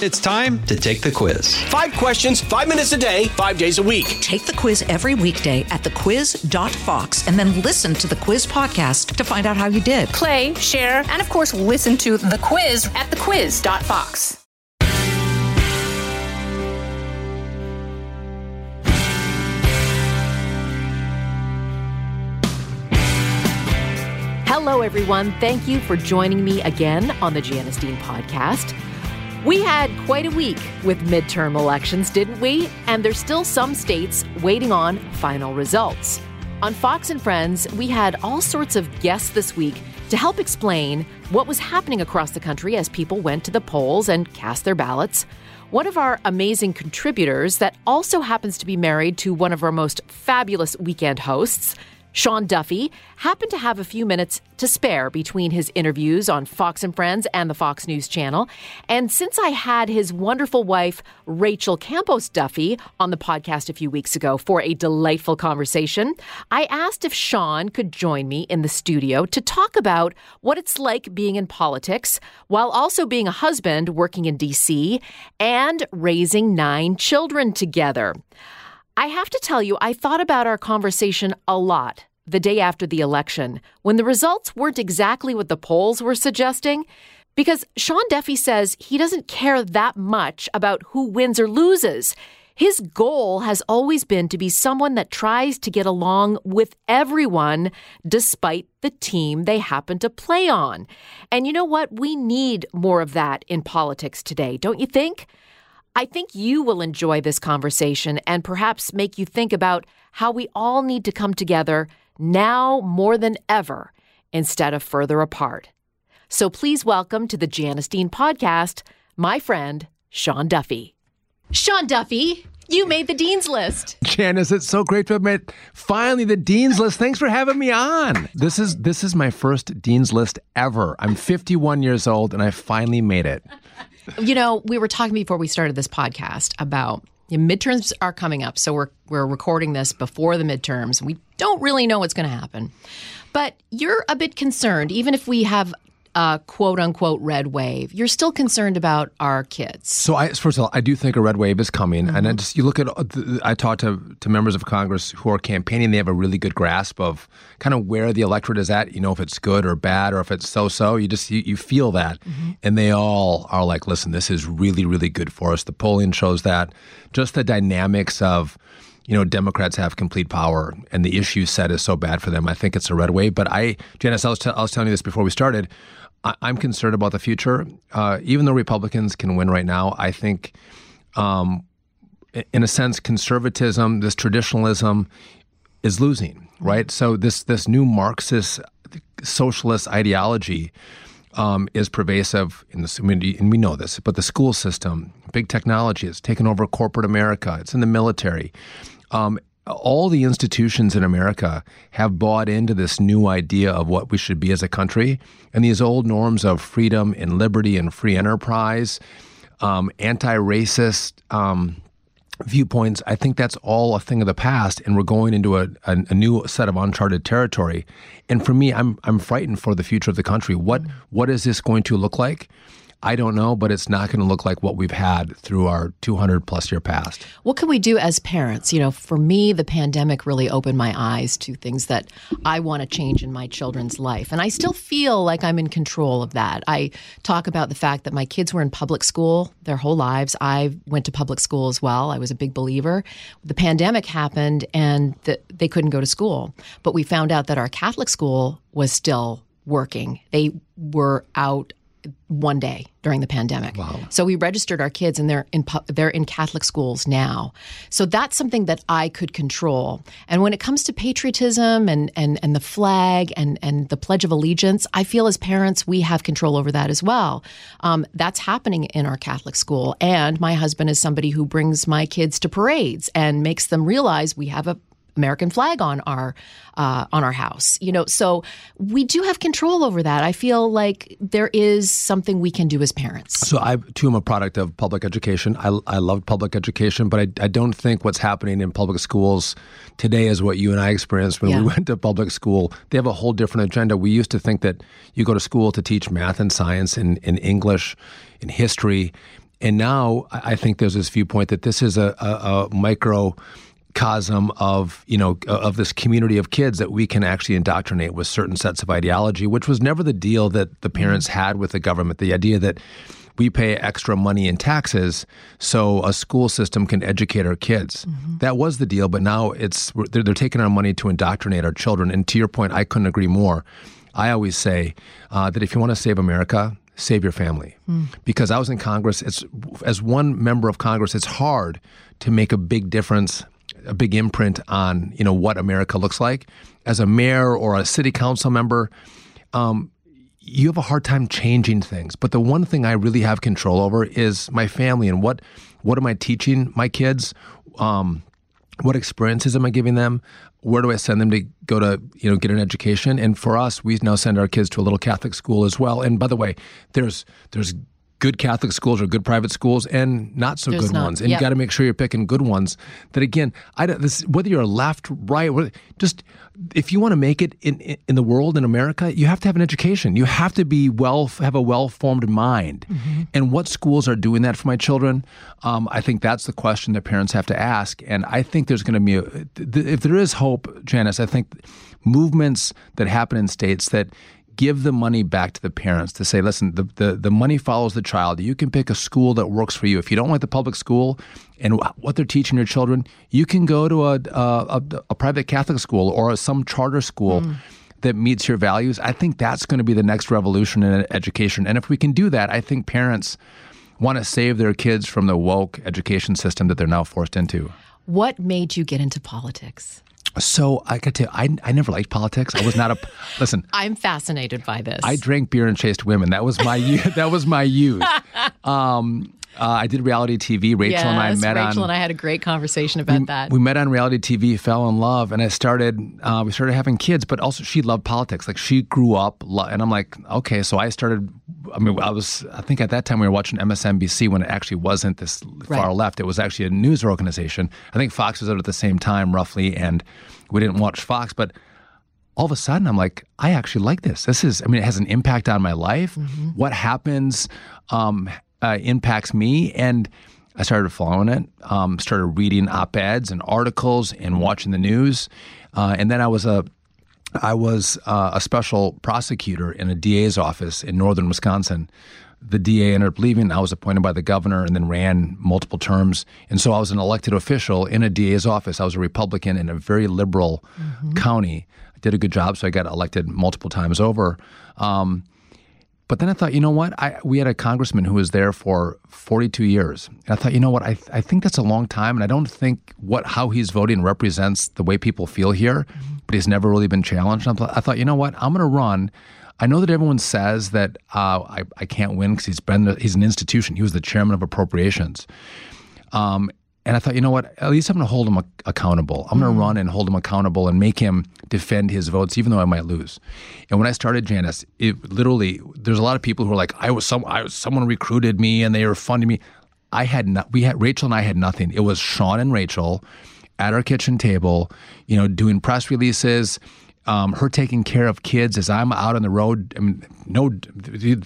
It's time to take the quiz. Five questions, five minutes a day, five days a week. Take the quiz every weekday at thequiz.fox and then listen to the quiz podcast to find out how you did. Play, share, and of course, listen to the quiz at thequiz.fox. Hello, everyone. Thank you for joining me again on the Janice Dean podcast. We had quite a week with midterm elections, didn't we? And there's still some states waiting on final results. On Fox and Friends, we had all sorts of guests this week to help explain what was happening across the country as people went to the polls and cast their ballots. One of our amazing contributors that also happens to be married to one of our most fabulous weekend hosts, Sean Duffy happened to have a few minutes to spare between his interviews on Fox and Friends and the Fox News Channel. And since I had his wonderful wife, Rachel Campos Duffy, on the podcast a few weeks ago for a delightful conversation, I asked if Sean could join me in the studio to talk about what it's like being in politics while also being a husband working in DC and raising nine children together. I have to tell you, I thought about our conversation a lot the day after the election when the results weren't exactly what the polls were suggesting. Because Sean Duffy says he doesn't care that much about who wins or loses. His goal has always been to be someone that tries to get along with everyone despite the team they happen to play on. And you know what? We need more of that in politics today, don't you think? I think you will enjoy this conversation and perhaps make you think about how we all need to come together now more than ever instead of further apart. So please welcome to the Janice Dean podcast, my friend, Sean Duffy. Sean Duffy, you made the Dean's List. Janice, it's so great to have met finally the Dean's List. Thanks for having me on. This is this is my first Dean's List ever. I'm 51 years old and I finally made it. You know, we were talking before we started this podcast about midterms are coming up, so we're we're recording this before the midterms. We don't really know what's going to happen, but you're a bit concerned, even if we have a quote unquote red wave. You're still concerned about our kids. So, I, first of all, I do think a red wave is coming, mm-hmm. and I just you look at. I talk to to members of Congress who are campaigning; they have a really good grasp of kind of where the electorate is at. You know, if it's good or bad, or if it's so so. You just you, you feel that, mm-hmm. and they all are like, "Listen, this is really really good for us." The polling shows that. Just the dynamics of you know, Democrats have complete power and the issue set is so bad for them. I think it's a red wave. But I, Janice, I was, t- I was telling you this before we started. I, am concerned about the future. Uh, even though Republicans can win right now, I think, um, in a sense, conservatism, this traditionalism, is losing. Right. So this this new Marxist socialist ideology um, is pervasive in the community, and we know this. But the school system, big technology, has taken over corporate America. It's in the military. Um, all the institutions in America have bought into this new idea of what we should be as a country, and these old norms of freedom and liberty and free enterprise, um, anti-racist um, viewpoints. I think that's all a thing of the past, and we're going into a, a, a, new set of uncharted territory. And for me, I'm I'm frightened for the future of the country. What what is this going to look like? I don't know, but it's not going to look like what we've had through our 200 plus year past. What can we do as parents? You know, for me, the pandemic really opened my eyes to things that I want to change in my children's life. And I still feel like I'm in control of that. I talk about the fact that my kids were in public school their whole lives. I went to public school as well. I was a big believer. The pandemic happened and the, they couldn't go to school. But we found out that our Catholic school was still working. They were out one day during the pandemic. Wow. So we registered our kids and they're in they're in Catholic schools now. So that's something that I could control. And when it comes to patriotism and and and the flag and and the Pledge of Allegiance, I feel as parents we have control over that as well. Um, that's happening in our Catholic school. And my husband is somebody who brings my kids to parades and makes them realize we have a American flag on our uh, on our house. You know, so we do have control over that. I feel like there is something we can do as parents. So I too am a product of public education. I, I love public education, but I, I don't think what's happening in public schools today is what you and I experienced when yeah. we went to public school. They have a whole different agenda. We used to think that you go to school to teach math and science and, and English and history and now I think there's this viewpoint that this is a, a, a microcosm of you know of this community of kids that we can actually indoctrinate with certain sets of ideology, which was never the deal that the parents mm-hmm. had with the government. The idea that we pay extra money in taxes so a school system can educate our kids. Mm-hmm. That was the deal, but now it's they're, they're taking our money to indoctrinate our children. And to your point, I couldn't agree more. I always say uh, that if you want to save America, save your family. Hmm. Because I was in Congress, it's as one member of Congress, it's hard to make a big difference, a big imprint on you know what America looks like. As a mayor or a city council member, um, you have a hard time changing things. But the one thing I really have control over is my family and what what am I teaching my kids? Um, what experiences am I giving them? Where do I send them to go to, you know, get an education? And for us, we now send our kids to a little Catholic school as well. And by the way, there's there's good Catholic schools or good private schools and not so There's good not. ones. And Yep. you got to make sure you're picking good ones. That again, I don't, this, whether you're left, right, whether- just if you want to make it in, in the world in America, you have to have an education. You have to be well have a well formed mind. And what schools are doing that for my children? Um, I think that's the question that parents have to ask. And I think there's going to be a, th- if there is hope, Janice. I think movements that happen in states that give the money back to the parents to say, listen, the, the, the money follows the child. You can pick a school that works for you. If you don't like the public school and what they're teaching your children, you can go to a, a, a, a private Catholic school or some charter school. Hmm. That meets your values. I think that's going to be the next revolution in education. And if we can do that, I think parents want to save their kids from the woke education system that they're now forced into. What made you get into politics? So I got to. I, I never liked politics. I was not a. listen, I'm fascinated by this. I drank beer and chased women. That was my youth. that was my youth. Um, uh, I did reality TV. Rachel yes, and I met Rachel on. Rachel and I had a great conversation about that. we met on reality TV, fell in love, and I started. Uh, we started having kids, but also she loved politics. Like she grew up, lo- and I'm like, okay. So I started. I mean, I was. I think at that time we were watching MSNBC when it actually wasn't this far left. It was actually a news organization. I think Fox was out at the same time, roughly, and we didn't watch Fox, but all of a sudden I'm like, I actually like this. This is, I mean, it has an impact on my life. What happens um, uh, impacts me. And I started following it, um, started reading op eds and articles and watching the news. Uh, and then I was a I was uh, a special prosecutor in a DA's office in northern Wisconsin. The DA ended up leaving. I was appointed by the governor and then ran multiple terms. And so I was an elected official in a DA's office. I was a Republican in a very liberal county. I did a good job, so I got elected multiple times over. Um, but then I thought, you know what? I, we had a congressman who was there for 42 years. And I thought, you know what? I, I think that's a long time. And I don't think what how he's voting represents the way people feel here, but he's never really been challenged. And I thought, I thought you know what? I'm going to run. I know that everyone says that uh, I, I can't win because he's been he's an institution. He was the chairman of appropriations. Um, and I thought, you know what? At least I'm going to hold him ac- accountable. I'm going to run and hold him accountable and make him defend his votes, even though I might lose. And when I started Janice, it literally there's a lot of people who are like, I was some, I was someone recruited me and they were funding me. I had not. We had Rachel and I had nothing. It was Sean and Rachel at our kitchen table, you know, doing press releases. Um, her taking care of kids as I'm out on the road. I mean, no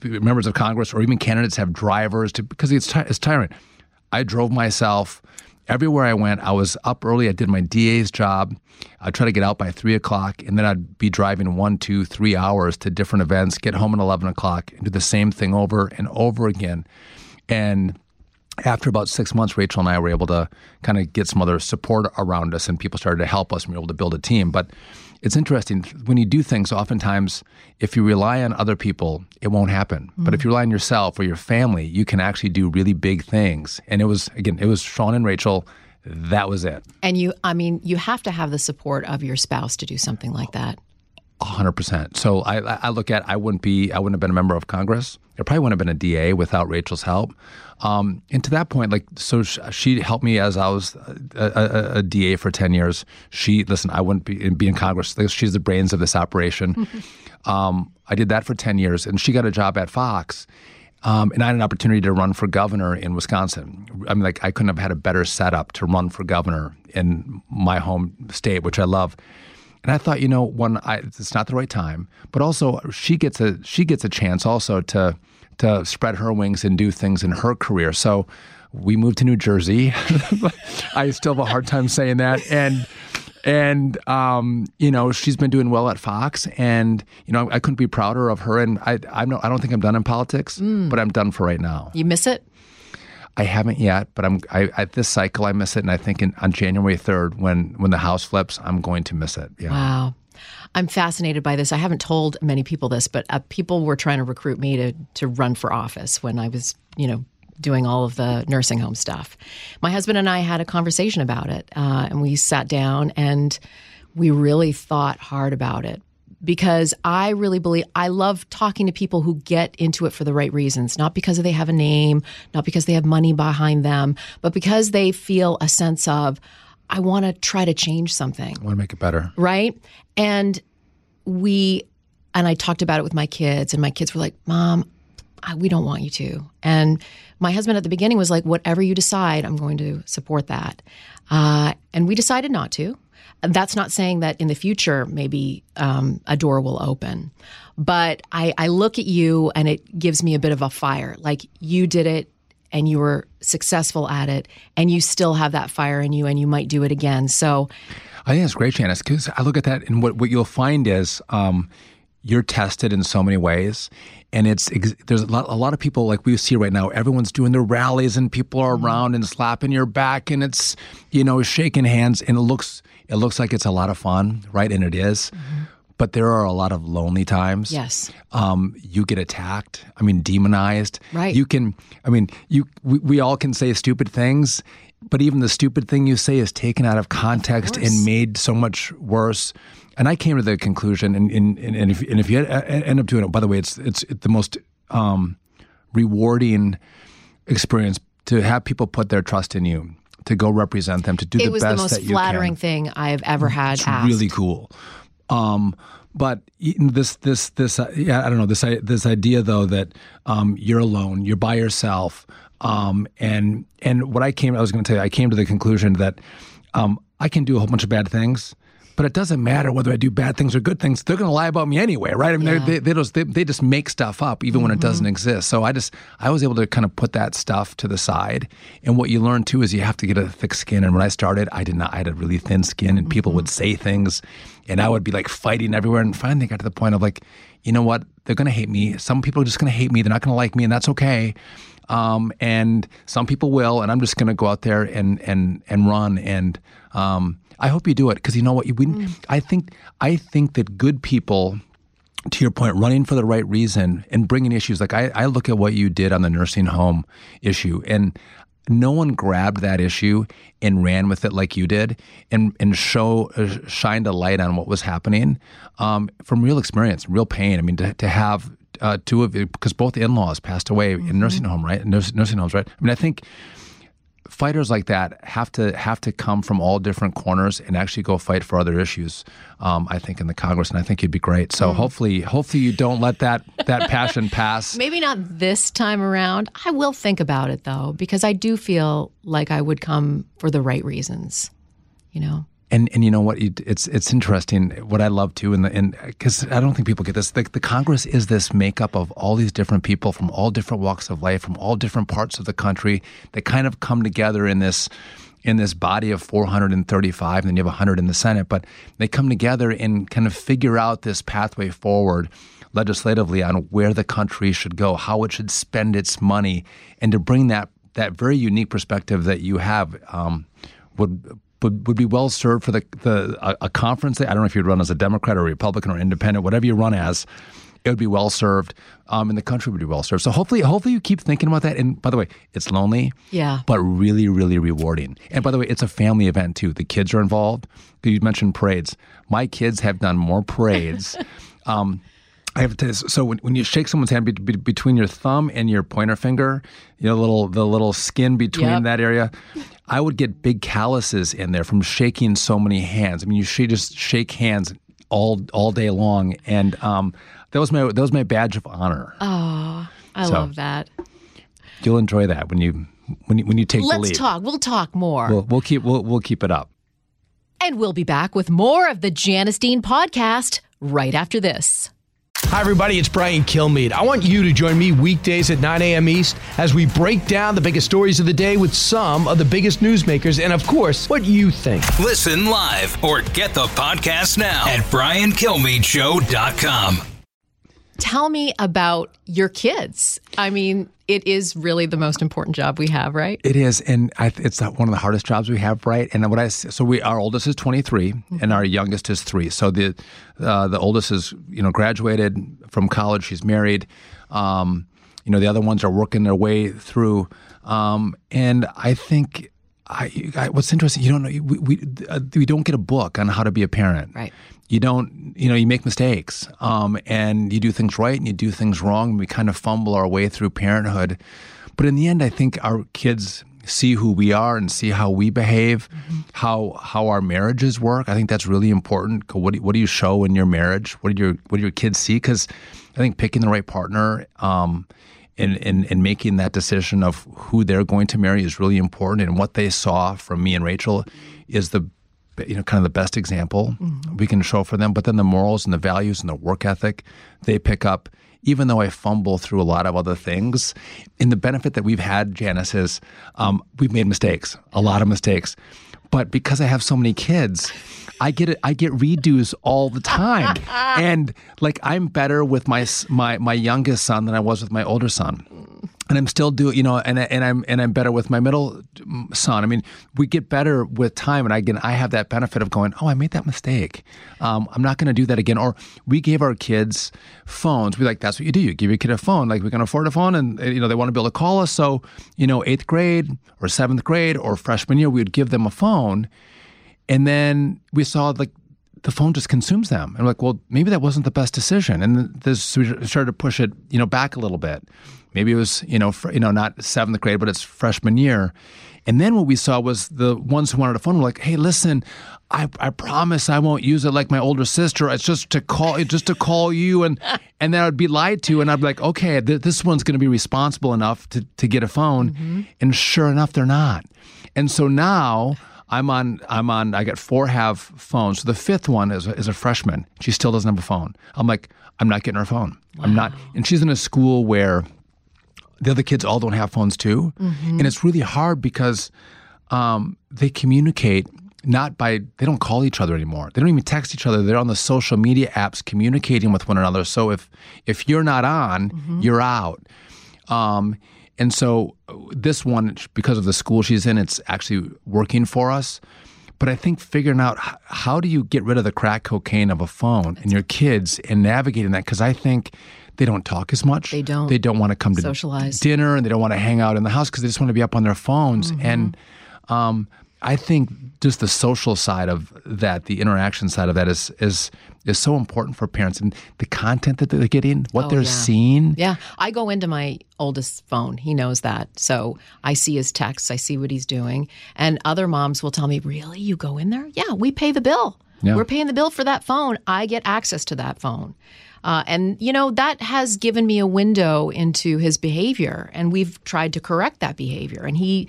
members of Congress or even candidates have drivers to because it's, ti it's tiring. I drove myself everywhere I went. I was up early. I did my DA's job. I'd try to get out by three o'clock, and then I'd be driving one, two, three hours to different events, get home at 11 o'clock, and do the same thing over and over again. And after about six months, Rachel and I were able to kind of get some other support around us, and people started to help us, and we were able to build a team. But it's interesting when you do things. Oftentimes, if you rely on other people, it won't happen. But if mm. you rely on yourself or your family, you can actually do really big things. And it was again, it was Sean and Rachel. That was it. and you, I mean, you have to have the support of your spouse to do something like that. hundred percent. So I, I look at I wouldn't be I wouldn't have been a member of Congress. I probably wouldn't have been a DA without Rachel's help. Um, and to that point, like so, sh- she helped me as I was a, a, a DA for ten years. She listen, I wouldn't be, be in Congress. She's the brains of this operation. um, I did that for ten years, and she got a job at Fox. Um, and I had an opportunity to run for governor in Wisconsin. I mean, like I couldn't have had a better setup to run for governor in my home state, which I love. And I thought, you know, when I, it's not the right time, but also she gets a she gets a chance also to to spread her wings and do things in her career. So we moved to New Jersey. I still have a hard time saying that. And and um, you know she's been doing well at Fox, and you know I couldn't be prouder of her. And I I'm no, I don't think I'm done in politics, but I'm done for right now. You miss it? I haven't yet, but I'm I, at this cycle I miss it, and I think in, on January 3rd when when the house flips, I'm going to miss it. Yeah. Wow. I'm fascinated by this. I haven't told many people this, but uh, people were trying to recruit me to to run for office when I was, you know, doing all of the nursing home stuff. My husband and I had a conversation about it, uh, and we sat down and we really thought hard about it because I really believe I love talking to people who get into it for the right reasons, not because they have a name, not because they have money behind them, but because they feel a sense of I want to try to change something I want to make it better. right? And we, and I talked about it with my kids, and my kids were like, Mom, I, we don't want you to. And my husband at the beginning was like, Whatever you decide, I'm going to support that. Uh, and we decided not to. That's not saying that in the future, maybe um, a door will open. But I, I look at you and it gives me a bit of a fire. Like you did it and you were successful at it and you still have that fire in you and you might do it again. So I think it's great, Janice, because I look at that and what, what you'll find is um, you're tested in so many ways. And it's there's a lot, a lot of people like we see right now. Everyone's doing their rallies and people are around and slapping your back and it's you know shaking hands and it looks it looks like it's a lot of fun, right? And it is. But there are a lot of lonely times. Yes. Um, you get attacked. I mean, demonized. Right. You can. I mean, you. We, we all can say stupid things, but even the stupid thing you say is taken out of context and made so much worse. And I came to the conclusion, and and, and, and if and if you end up doing it, by the way, it's it's the most um, rewarding experience to have people put their trust in you to go represent them to do it the was the most flattering thing I have ever had it's asked. really cool. Um, but this this this uh, yeah I don't know this this idea though that um, you're alone, you're by yourself, um, and and what I came I was going to tell you I came to the conclusion that um, I can do a whole bunch of bad things. But it doesn't matter whether I do bad things or good things. They're going to lie about me anyway, right? I mean, Yeah. they, they, just, they, they just make stuff up even when it mm-hmm. doesn't exist. So I just I was able to kind of put that stuff to the side. And what you learn too is you have to get a thick skin. And when I started, I did not. I had a really thin skin, and people would mm-hmm. say things, and I would be like fighting everywhere. And finally, got to the point of like, you know what? They're going to hate me. Some people are just going to hate me. They're not going to like me, and that's okay. Um, and some people will, and I'm just going to go out there and and and run. And um, I hope you do it because you know what? You, we, I think I think that good people to your point, running for the right reason and bringing issues like I, I look at what you did on the nursing home issue, and no one grabbed that issue and ran with it like you did, and and show uh, shined a light on what was happening um, from real experience, real pain. I mean, to, to have uh, two of you because both in-laws passed away in nursing home, right? Nurs- nursing homes, right? I mean, I think fighters like that have to have to come from all different corners and actually go fight for other issues. Um, I think in the Congress, and I think you'd be great. So hopefully, hopefully you don't let that that passion pass. Maybe not this time around. I will think about it though, because I do feel like I would come for the right reasons. You know, And and you know what? It's it's interesting. What I love too, and and because I don't think people get this. The, the Congress is this makeup of all these different people from all different walks of life, from all different parts of the country. They kind of come together in this in this body of 435, and then you have 100 in the Senate. But they come together and kind of figure out this pathway forward legislatively on where the country should go, how it should spend its money, and to bring that that very unique perspective that you have um, would would, would be well served for the the a, a conference. I don't know if you'd run as a Democrat or Republican or Independent, whatever you run as. It would be well served, um, and the country would be well served. So hopefully, hopefully you keep thinking about that. And by the way, it's lonely, Yeah. but really, really rewarding. And by the way, it's a family event too. The kids are involved. You mentioned parades. My kids have done more parades. um, I have to. Tell so when, when you shake someone's hand be, be, between your thumb and your pointer finger, you know, little the little skin between Yep. that area, I would get big calluses in there from shaking so many hands. I mean, you should just shake hands all all day long, and um, that was my that was my badge of honor. Oh, I So- love that. You'll enjoy that when you when you, when you take the Let's talk. We'll talk more. We'll, we'll keep we'll, we'll keep it up. and we'll be back with more of the Janice Dean podcast right after this. Hi, everybody. It's Brian Kilmeade. I want you to join me weekdays at 9 a.m. East as we break down the biggest stories of the day with some of the biggest newsmakers and, of course, what you think. Listen live or get the podcast now at briankilmeadshow.com. Tell me about your kids. I mean, it is really the most important job we have, right? It is, and I, it's one of the hardest jobs we have, right? And what I so we our oldest is 23, mm-hmm. and our youngest is three. So the uh, the oldest is you know graduated from college. She's married. Um, you know the other ones are working their way through, um, and I think. I, I, what's interesting, you don't know, we, we, uh, we don't get a book on how to be a parent. Right you don't, you know, you make mistakes um, and you do things right and you do things wrong. And we kind of fumble our way through parenthood. But in the end, I think our kids see who we are and see how we behave, mm-hmm. how how our marriages work. I think that's really important. What do, what do you show in your marriage? What do your what do your kids see? Because I think picking the right partner um, and, and and making that decision of who they're going to marry is really important. And what they saw from me and Rachel is the you know, kind of the best example mm-hmm. we can show for them. But then the morals and the values and the work ethic they pick up, even though I fumble through a lot of other things. And the benefit that we've had, Janice, is um, we've made mistakes, a lot of mistakes. But because I have so many kids, I get it. I get redos all the time, and like I'm better with my my my youngest son than I was with my older son and I'm still doing, you know, and and I'm and I'm better with my middle son. I mean, we get better with time, and I, again, I have that benefit of going, oh, I made that mistake. Um, I'm not going to do that again. Or we gave our kids phones. We like that's what you do. You give your kid a phone. Like we can afford a phone, and you know they want to be able to call us. So you know, eighth grade or seventh grade or freshman year, we would give them a phone, and then we saw like the phone just consumes them. And like, well, maybe that wasn't the best decision. And this we started to push it, you know, back a little bit. Maybe it was, you know, fr- you know, not seventh grade, but it's freshman year. And then what we saw was the ones who wanted a phone were like, "Hey, listen, I, I promise I won't use it like my older sister. It's just to call, just to call you, and and then I'd be lied to, and I'd be like, okay, th- this one's going to be responsible enough to to get a phone, mm-hmm. and sure enough, they're not. And so now I'm on. I'm on. I got four have phones. So the fifth one is is a freshman. She still doesn't have a phone. I'm like, I'm not getting her phone. Wow. I'm not. And she's in a school where the other kids all don't have phones too, mm-hmm. and it's really hard because um, they communicate not by they don't call each other anymore. They don't even text each other. They're on the social media apps communicating with one another. So if if you're not on, mm-hmm. you're out. Um, and so this one, because of the school she's in, it's actually working for us. But I think figuring out how do you get rid of the crack cocaine of a phone and your kids and navigating that because I think they don't talk as much. They don't. They don't want to come to socialize dinner and they don't want to hang out in the house because they just want to be up on their phones. Mm-hmm. And um, I think just the social side of that, the interaction side of that, is is is so important for parents and the content that they're getting, what oh, they're yeah. seeing. Yeah, I go into my oldest phone. He knows that, so I see his texts, I see what he's doing, and other moms will tell me, "Really, you go in there? Yeah, we pay the bill. Yeah. We're paying the bill for that phone. I get access to that phone." Uh, and, you know, that has given me a window into his behavior. And we've tried to correct that behavior. And he,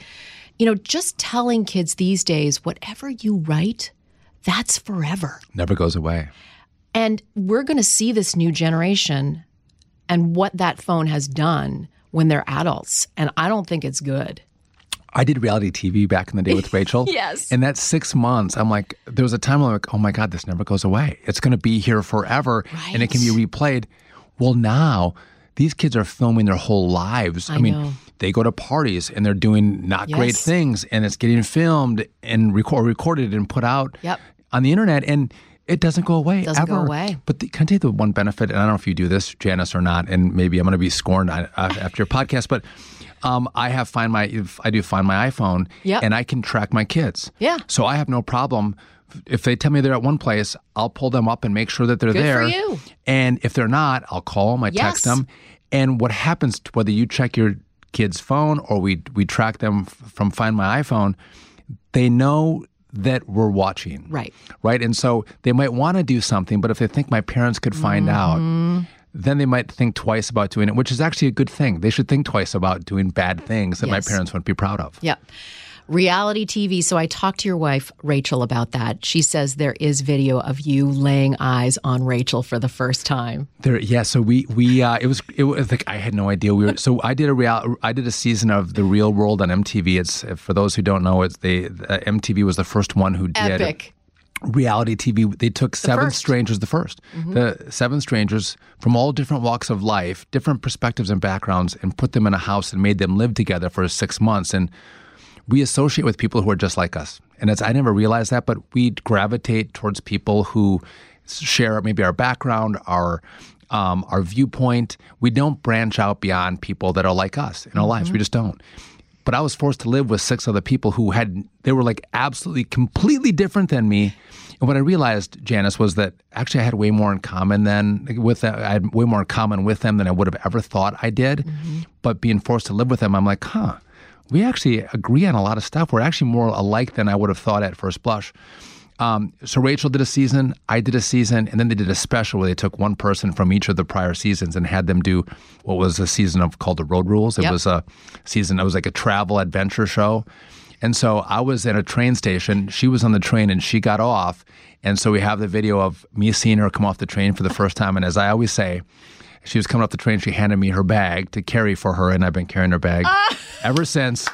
you know, just telling kids these days, whatever you write, that's forever. Never goes away. And we're going to see this new generation and what that phone has done when they're adults. And I don't think it's good. I did reality TV back in the day with Rachel. yes. And that six months, I'm like, there was a time I'm like, oh my God, this never goes away. It's going to be here forever right. and it can be replayed. Well, now these kids are filming their whole lives. I, I mean, know. they go to parties and they're doing not yes. great things and it's getting filmed and record, recorded and put out yep. on the internet. And it doesn't go away. Doesn't ever. go away. But the, can I tell you the one benefit? And I don't know if you do this, Janice, or not. And maybe I'm going to be scorned after your podcast. But um, I have find my I do find my iPhone, and I can track my kids. Yeah. So I have no problem. If they tell me they're at one place, I'll pull them up and make sure that they're Good there. For you. And if they're not, I'll call them. I yes. text them. And what happens whether you check your kid's phone or we we track them from Find My iPhone, they know that we're watching. Right. Right. And so they might want to do something, but if they think my parents could find mm-hmm. out, then they might think twice about doing it, which is actually a good thing. They should think twice about doing bad things that yes. my parents wouldn't be proud of. Yeah. reality TV. So I talked to your wife, Rachel, about that. She says there is video of you laying eyes on Rachel for the first time. There, yeah. So we we uh, it was it was like I had no idea we were. So I did a real I did a season of The Real World on MTV. It's for those who don't know, it's the, uh, MTV was the first one who did Epic. Reality TV. They took seven first. strangers, the 1st the seven strangers from all different walks of life, different perspectives and backgrounds, and put them in a house and made them live together for six months. And we associate with people who are just like us. And it's, I never realized that, but we gravitate towards people who share maybe our background, our um, our viewpoint. We don't branch out beyond people that are like us in our lives. We just don't but I was forced to live with six other people who had they were like absolutely completely different than me. And what I realized, Janice, was that actually I had way more in common than with them. I had way more in common with them than I would have ever thought I did. Mm-hmm. But being forced to live with them, I'm like, huh, we actually agree on a lot of stuff. We're actually more alike than I would have thought at first blush. Um, so Rachel did a season, I did a season, and then they did a special where they took one person from each of the prior seasons and had them do what was a season of called the Road Rules. It Yep. was a season. It was like a travel adventure show. And so I was at a train station. She was on the train and she got off. And so we have the video of me seeing her come off the train for the first time. And as I always say, she was coming off the train. She handed me her bag to carry for her, and I've been carrying her bag ever since.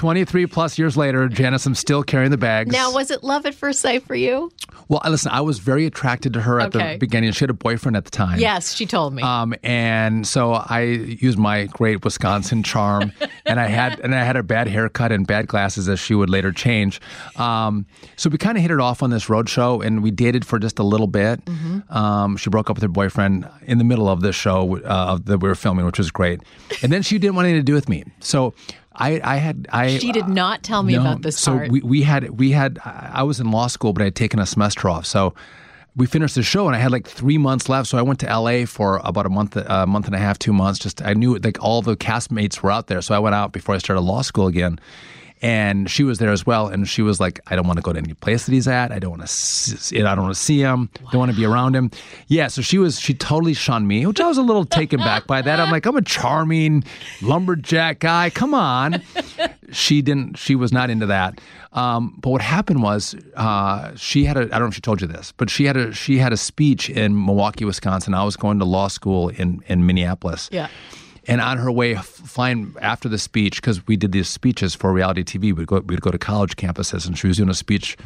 23 plus years later, Janice, I'm still carrying the bags. Now, was it love at first sight for you? Well, listen, I was very attracted to her at Okay. the beginning. She had a boyfriend at the time. Yes, she told me. Um, and so I used my great Wisconsin charm, and I had and I had a bad haircut and bad glasses, as she would later change. Um, so we kind of hit it off on this road show, and we dated for just a little bit. Mm-hmm. Um, she broke up with her boyfriend in the middle of this show uh, that we were filming, which was great. And then she didn't want anything to do with me. So I, I had I she did not tell me no, about this so part. we, we had we had I was in law school, but I had taken a semester off. So we finished the show, and I had like three months left. So I went to L.A. for about a month, a month and a half, two months. Just I knew like all the castmates were out there, so I went out before I started law school again. And she was there as well, and she was like, "I don't want to go to any place that he's at. I don't want to. See, I don't want to see him. Don't want to be around him." Yeah, so she was. She totally shunned me, which I was a little taken back by that. I'm like, I'm a charming lumberjack guy. Come on she didn't she was not into that um, but what happened was uh, she had a i don't know if she told you this but she had a she had a speech in milwaukee wisconsin i was going to law school in in minneapolis Yeah. And on her way flying after the speech because we did these speeches for reality tv we'd go, we'd go to college campuses and she was doing a speech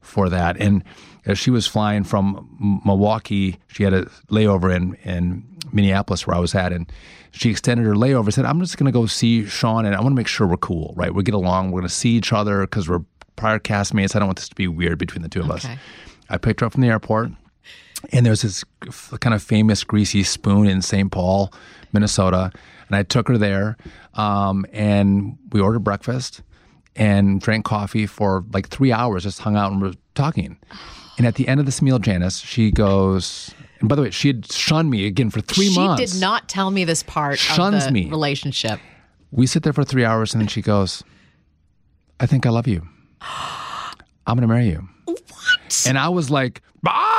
for that and as she was flying from milwaukee she had a layover in in Minneapolis where I was at, and she extended her layover. Said, "I'm just going to go see Sean, and I want to make sure we're cool, right? We get along. We're going to see each other because we're prior castmates. I don't want this to be weird between the two of us." I picked her up from the airport, and there's this kind of famous greasy spoon in St. Paul, Minnesota, and I took her there, um, and we ordered breakfast and drank coffee for like three hours. Just hung out and were talking. And at the end of this meal, Janice, she goes. And by the way, she had shunned me again for three she months. She did not tell me this part Shuns of the me. relationship. We sit there for three hours, and then she goes, "I think I love you. I'm going to marry you." What? And I was like, "Ah,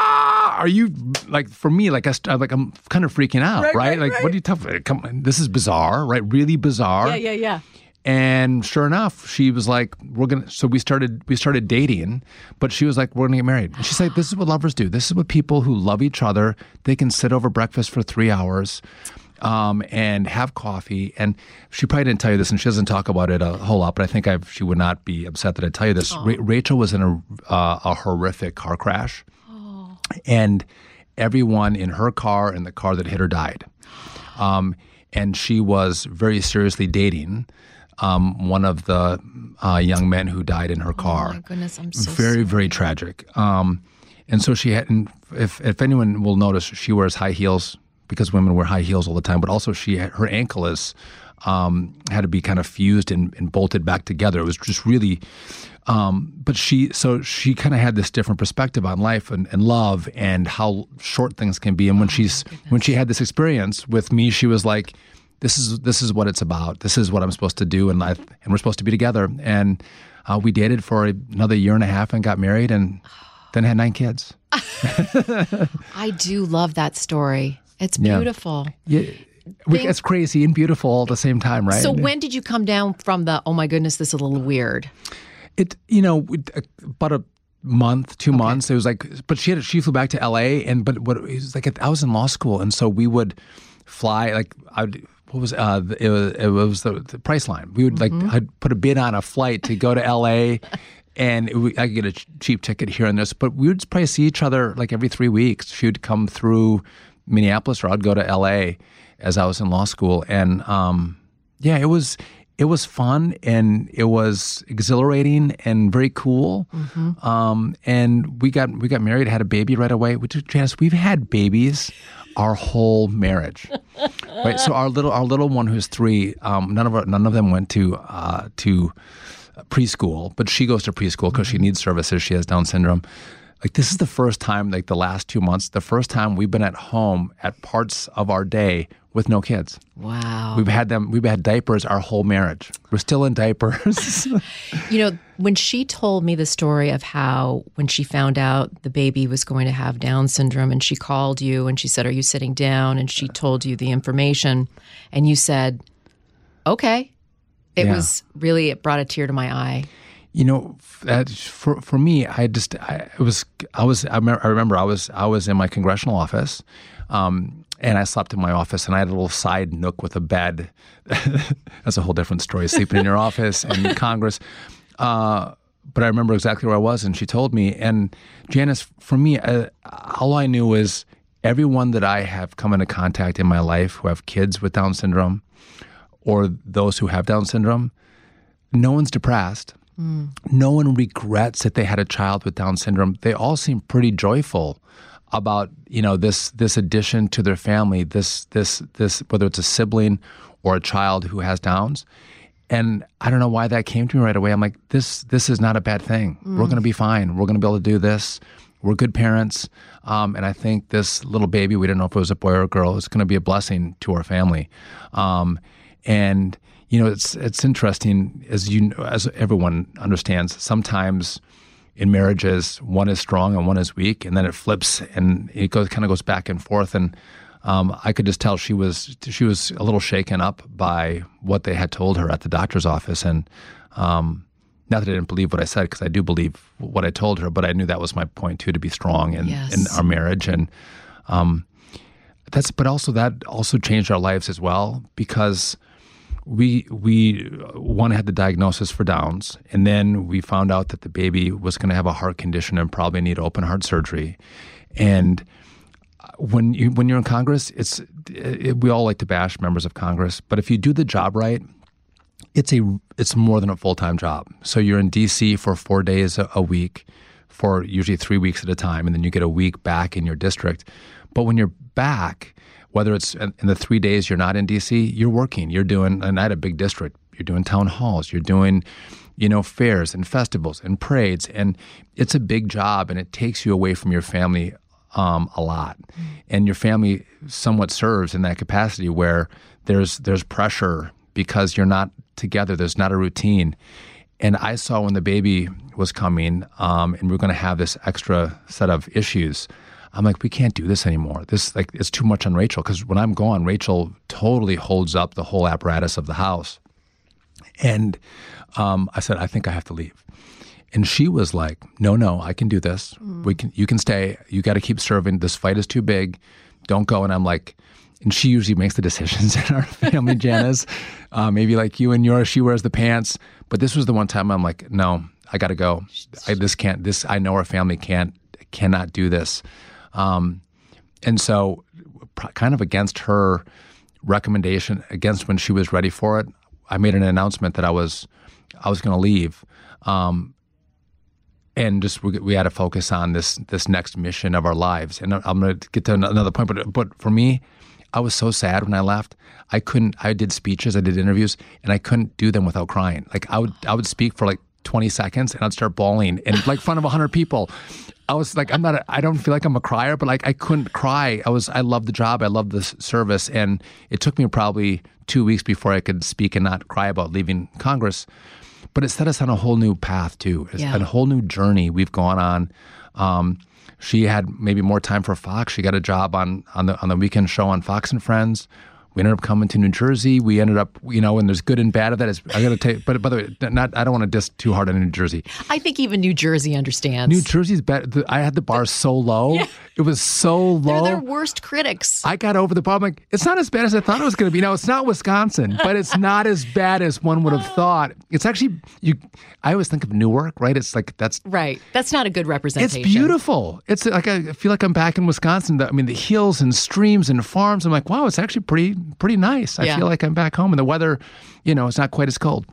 are you like for me? Like I like I'm kind of freaking out, right? like what do you tell? Come, on, this is bizarre, right? Really bizarre." Yeah, yeah, yeah. And sure enough, she was like, "We're gonna." So we started. We started dating, but she was like, "We're gonna get married." And she's like, "This is what lovers do. This is what people who love each other. They can sit over breakfast for three hours, um, and have coffee." And she probably didn't tell you this, and she doesn't talk about it a whole lot. But I think I've, she would not be upset that I tell you this. Ra- Rachel was in a uh, a horrific car crash, and everyone in her car and the car that hit her died um, and she was very seriously dating um, one of the uh, young men who died in her car. Oh my goodness, I'm so very, very tragic. Um, and so she had, and if if anyone will notice, she wears high heels because women wear high heels all the time. But also, she her ankle is um, had to be kind of fused and, and bolted back together. It was just really. Um, but she, so she kind of had this different perspective on life and, and love and how short things can be. And when she's when she had this experience with me, she was like, "This is this is what it's about. This is what I'm supposed to do in life, and we're supposed to be together." And uh, we dated for another year and a half and got married, and then had nine kids. I do love that story. It's beautiful. Yeah, thing? It's crazy and beautiful all at the same time, right? So when did you come down from the oh my goodness, this is a little weird? It, you know, uh, about a month, two months. It was like, but she had she flew back to L.A. and but what it was like I was in law school, and so we would fly like I would. What was uh? It was it was the, the Priceline. We would like I'd put a bid on a flight to go to L.A. And would- I could get a cheap ticket here and this, but we would probably see each other like every three weeks. She would come through Minneapolis, or I'd go to L.A. as I was in law school, and um, yeah, it was it was fun and it was exhilarating and very cool. Um, and we got we got married, had a baby right away. Which Janice, we've had babies our whole marriage, right? So our little our little one who's three, um, none of our, none of them went to uh, to preschool, but she goes to preschool because she needs services. She has Down syndrome. Like this is the first time, like the last two months, the first time we've been at home at parts of our day with no kids. Wow. We've had them. We've had diapers our whole marriage. We're still in diapers. You know, when she told me the story of how when she found out the baby was going to have Down syndrome and she called you and she said, Are you sitting down? And she told you the information and you said, Okay. It Yeah. was really, it brought a tear to my eye. You know, that for for me, I just I was I was I, remember, I remember I was I was in my congressional office. Um, and I slept in my office, and I had a little side nook with a bed. That's a whole different story. Sleeping in your office in Congress, uh, but I remember exactly where I was, and she told me. And Janice, for me, uh, all I knew was everyone that I have come into contact in my life who have kids with Down syndrome, or those who have Down syndrome, no one's depressed. No one regrets that they had a child with Down syndrome. They all seem pretty joyful about you know this this addition to their family. This this this whether it's a sibling or a child who has Downs. And I don't know why that came to me right away. I'm like, this this is not a bad thing. We're going to be fine. We're going to be able to do this. We're good parents. Um, and I think this little baby, we didn't know if it was a boy or a girl, is going to be a blessing to our family. Um, and you know, it's it's interesting as you as everyone understands. Sometimes in marriages, one is strong and one is weak, and then it flips and it goes kind of goes back and forth. And um, I could just tell she was she was a little shaken up by what they had told her at the doctor's office, and um, not that I didn't believe what I said because I do believe what I told her, but I knew that was my point too to be strong in, in our marriage and. Um, that's but also that also changed our lives as well because we we uh, one had the diagnosis for Downs, and then we found out that the baby was going to have a heart condition and probably need open heart surgery. And uh, when you when you're in Congress, it's it, we all like to bash members of Congress, but if you do the job right, it's a it's more than a full time job. So you're in D.C. for four days a, a week, for usually three weeks at a time, and then you get a week back in your district. But when you're back, whether it's in the three days you're not in D.C., you're working. You're doing, and I had a big district. You're doing town halls. You're doing, you know, fairs and festivals and parades, and it's a big job, and it takes you away from your family um, a lot, and your family somewhat serves in that capacity where there's there's pressure because you're not together. There's not a routine, and I saw when the baby was coming, um, and we are going to have this extra set of issues. I'm like, we can't do this anymore. This like it's too much on Rachel because when I'm gone, Rachel totally holds up the whole apparatus of the house. And um, I said, I think I have to leave. And she was like, No, no, I can do this. We can. You can stay. You got to keep serving. This fight is too big. Don't go. And I'm like, and she usually makes the decisions in our family, Janice. Uh, maybe like you and yours, she wears the pants. But this was the one time I'm like, No, I got to go. I, this can't. This I know our family can't cannot do this. Um, and so, kind of against her recommendation, against when she was ready for it, I made an announcement that I was I was going to leave. Um, and just we, we had to focus on this this next mission of our lives. And I'm going to get to another point, but but for me, I was so sad when I left. I couldn't. I did speeches, I did interviews, and I couldn't do them without crying. Like I would I would speak for like 20 seconds, and I'd start bawling in like front of 100 people. I was like, I'm not. A, I don't feel like I'm a crier, but like I couldn't cry. I was. I loved the job. I loved the s- service, and it took me probably two weeks before I could speak and not cry about leaving Congress but it set us on a whole new path too. It's Yeah. a whole new journey we've gone on. Um, she had maybe more time for Fox. She got a job on on the on the weekend show on Fox and Friends. We ended up coming to New Jersey. We ended up, you know, and there's good and bad of that. Is I got to take, but by the way, not I don't want to diss too hard on New Jersey. I think even New Jersey understands. New Jersey's better. I had the bar so low. It was so low. They're their worst critics. I got over the problem. Like, it's not as bad as I thought it was going to be. Now, it's not Wisconsin, but it's not as bad as one would have thought. It's actually you. I always think of Newark, right? It's like that's right. That's not a good representation. it's beautiful. It's like I feel like I'm back in Wisconsin. I mean, the hills and streams and farms. I'm like, wow, it's actually pretty pretty nice. I Yeah. feel like I'm back home, and the weather, you know, it's not quite as cold.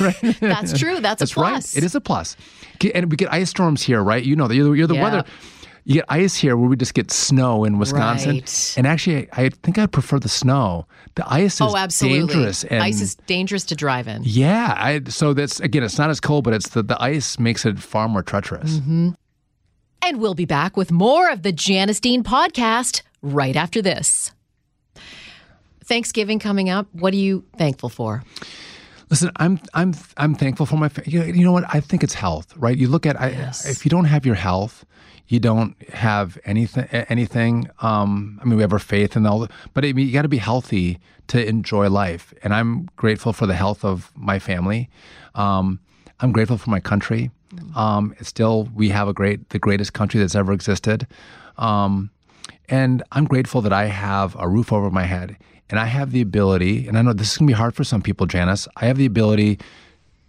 Right? That's true. That's, That's a plus. right. It is a plus. And we get ice storms here, right? You know, you're, the- you're the Yeah. weather. You get ice here where we just get snow in Wisconsin. Right. And actually, I, I think I'd prefer the snow. The ice is Oh, absolutely. dangerous. And Ice is dangerous to drive in. yeah, I, so that's again, it's not as cold, but it's the, the ice makes it far more treacherous. Mm-hmm. And we'll be back with more of the Janice Dean podcast right after this. Thanksgiving coming up. What are you thankful for? Listen, I'm I'm I'm thankful for my. You know what? I think it's health, right? You look at I, if you don't have your health, you don't have anything. Anything. Um, I mean, we have our faith and all, the- but I mean, you got to be healthy to enjoy life. And I'm grateful for the health of my family. Um, I'm grateful for my country. Um, it's still, we have a great, the greatest country that's ever existed. Um, and I'm grateful that I have a roof over my head and I have the ability, and I know this is gonna be hard for some people, Janice. I have the ability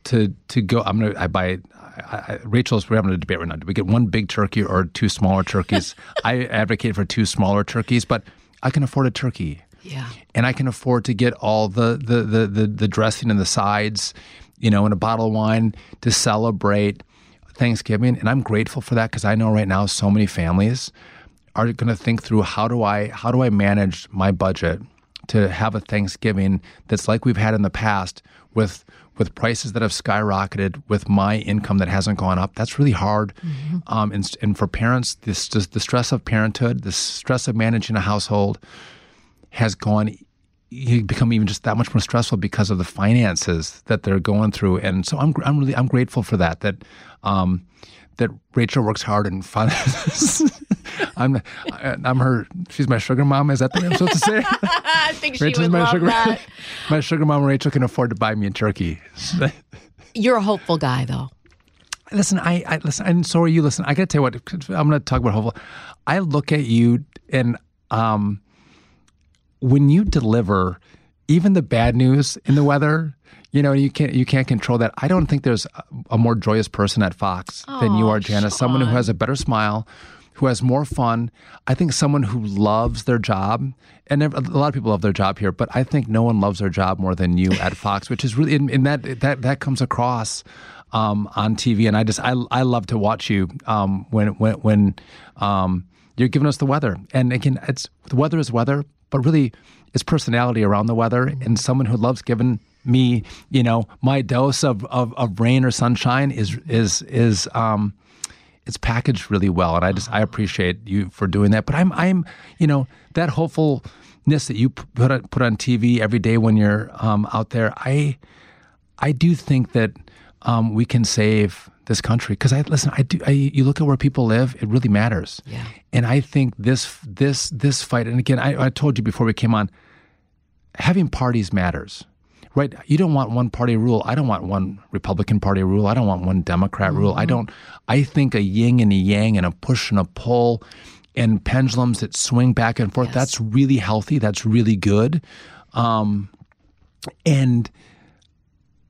to to go. I'm gonna. I buy. I, I, Rachel's. We're having a debate right now. Do we get one big turkey or two smaller turkeys? I advocate for two smaller turkeys, but I can afford a turkey. Yeah. and I can afford to get all the the the the, the dressing and the sides, you know, and a bottle of wine to celebrate Thanksgiving. And I'm grateful for that because I know right now so many families are going to think through how do I how do I manage my budget to have a Thanksgiving that's like we've had in the past with with prices that have skyrocketed with my income that hasn't gone up. That's really hard. Um, and, and for parents, this, this the stress of parenthood, the stress of managing a household has gone become even just that much more stressful because of the finances that they're going through and so i'm i'm really i'm grateful for that that um that Rachel works hard and fun. I'm I'm her. She's my sugar mom. Is that the I'm supposed to say? I think she Rachel's would my love sugar. that. my sugar mom. Rachel can afford to buy me a turkey. You're a hopeful guy, though. Listen, I, I listen, and so are you. Listen, I got to tell you what. I'm going to talk about hopeful. I look at you, and um, when you deliver, even the bad news in the weather, you know, you can't you can't control that. I don't think there's a, a more joyous person at Fox than you are, Janice. Someone who has a better smile, who has more fun. I think someone who loves their job, and a lot of people love their job here, but I think no one loves their job more than you at Fox, which is really, and and that that that comes across um, on TV. And I just I I love to watch you um, when when when um, you're giving us the weather. And again, it's the weather is weather, but really it's personality around the weather, and someone who loves giving me, you know, my dose of, of, of rain or sunshine is is is um, it's packaged really well, and I just I appreciate you for doing that. But I'm I'm you know that hopefulness that you put on, put on TV every day when you're um, out there. I I do think that um, we can save this country because I listen. I do. I, you look at where people live; it really matters. Yeah. And I think this this this fight. And again, I, I told you before we came on, having parties matters. Right? You don't want one party rule. I don't want one Republican Party rule. I don't want one Democrat rule. I don't. I think a yin and a yang and a push and a pull and pendulums that swing back and forth. That's really healthy. That's really good. Um, and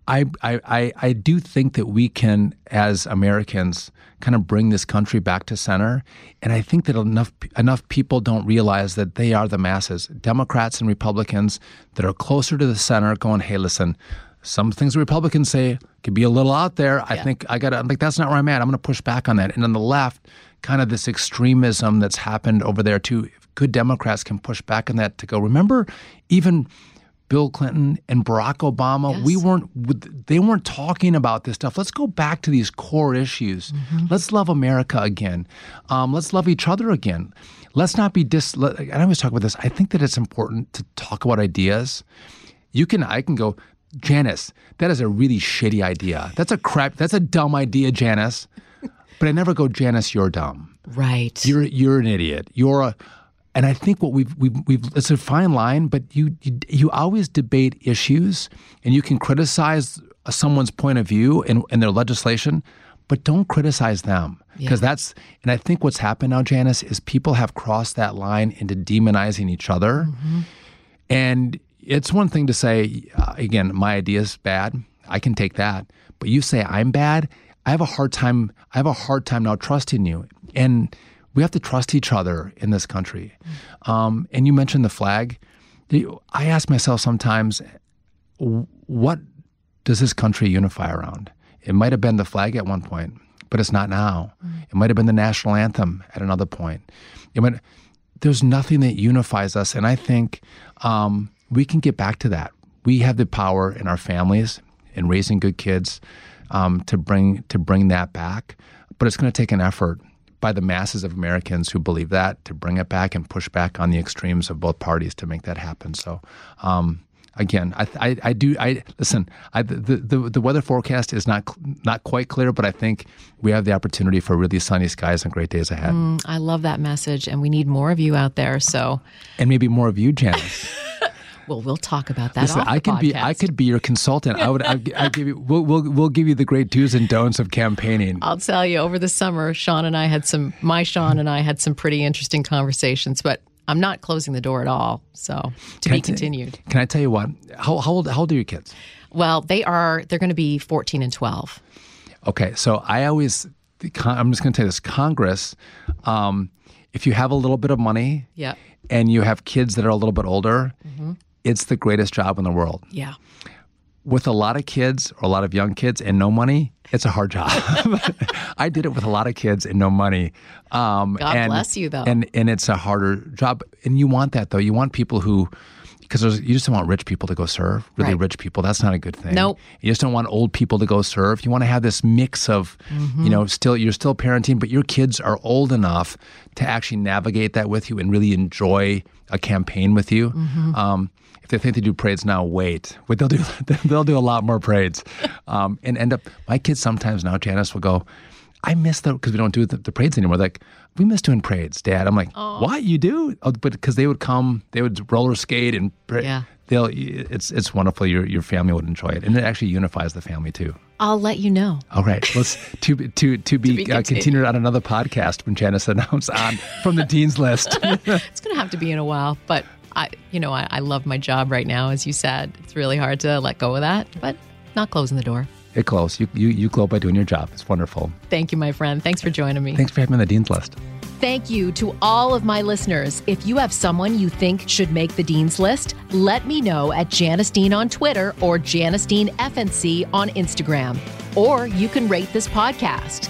I, I, I, I do think that we can, as Americans, kind of bring this country back to center. And I think that enough enough people don't realize that they are the masses, Democrats and Republicans, that are closer to the center, going, "Hey, listen." Some things the Republicans say could be a little out there. I think I got to, I'm like, that's not where I'm at. I'm going to push back on that. And on the left, kind of this extremism that's happened over there too. Good Democrats can push back on that to go, remember, even Bill Clinton and Barack Obama, we weren't they weren't talking about this stuff. Let's go back to these core issues. Let's love America again. Um, let's love each other again. Let's not be dis. Let, I always talk about this. I think that it's important to talk about ideas. You can I can go, Janice. That is a really shitty idea. That's a crap. That's a dumb idea, Janice. But I never go, Janice. You're dumb. Right. You're you're an idiot. You're a and I think what we've, we've, we've it's a fine line, but you, you, you always debate issues and you can criticize someone's point of view and, and their legislation, but don't criticize them because Yeah. that's, and I think what's happened now, Janice, is people have crossed that line into demonizing each other. And it's one thing to say, uh, again, my idea is bad. I can take that. But you say I'm bad. I have a hard time. I have a hard time now trusting you. And we have to trust each other in this country. Um, and you mentioned the flag. I ask myself sometimes, what does this country unify around? It might have been the flag at one point, but it's not now. It might have been the national anthem at another point. It might, there's nothing that unifies us, and I think um, we can get back to that. We have the power in our families in raising good kids um, to bring to bring that back, but it's going to take an effort by the masses of Americans who believe that to bring it back and push back on the extremes of both parties to make that happen. So. Um, Again, I, I, I do. I listen. I, the, the the weather forecast is not not quite clear, but I think we have the opportunity for really sunny skies and great days ahead, I love that message, and we need more of you out there. So, and maybe more of you, Janice. well, we'll talk about that. Listen, I could be I could be your consultant. I would I, I give you we'll, we'll we'll give you the great do's and don'ts of campaigning. I'll tell you, over the summer, Sean and I had some, my Sean and I had some pretty interesting conversations, but I'm not closing the door at all. So to I be t- continued. Can I tell you what? How, how old how old are your kids? Well, they are, they're going to be 14 and 12. Okay, so I always I'm just going to tell you this: Congress, um, if you have a little bit of money, Yeah. and you have kids that are a little bit older, it's the greatest job in the world. Yeah. with a lot of kids or a lot of young kids and no money, it's a hard job. I did it with a lot of kids and no money. Um, God and, bless you, though. And and it's a harder job. And you want that though. You want people who. Because you just don't want rich people to go serve. Really Right. rich people, that's not a good thing. Nope. You just don't want old people to go serve. You want to have this mix of, Mm-hmm. you know, still you're still parenting, but your kids are old enough to actually navigate that with you and really enjoy a campaign with you. Mm-hmm. Um, if they think they do parades now, wait. But they'll do they'll do a lot more parades, um, and end up. My kids sometimes now, Janice will go. I miss the because we don't do the, the parades anymore. Like we miss doing parades, Dad. I'm like, what you do? Oh, but because they would come, they would roller skate and pra- Yeah. they'll. It's it's wonderful. Your your family would enjoy it, and it actually unifies the family too. I'll let you know. All right, let's to to to be, be uh, continued. continued on another podcast when Janice announced on from the dean's list. It's going to have to be in a while, but I, you know, I, I love my job right now. As you said, it's really hard to let go of that, but not closing the door. It close. You you you glow by doing your job. It's wonderful. Thank you, my friend. Thanks for joining me. Thanks for having me on the dean's list. Thank you to all of my listeners. If you have someone you think should make the Dean's List, let me know at Janice Dean on Twitter or Janice Dean FNC on Instagram. Or you can rate this podcast.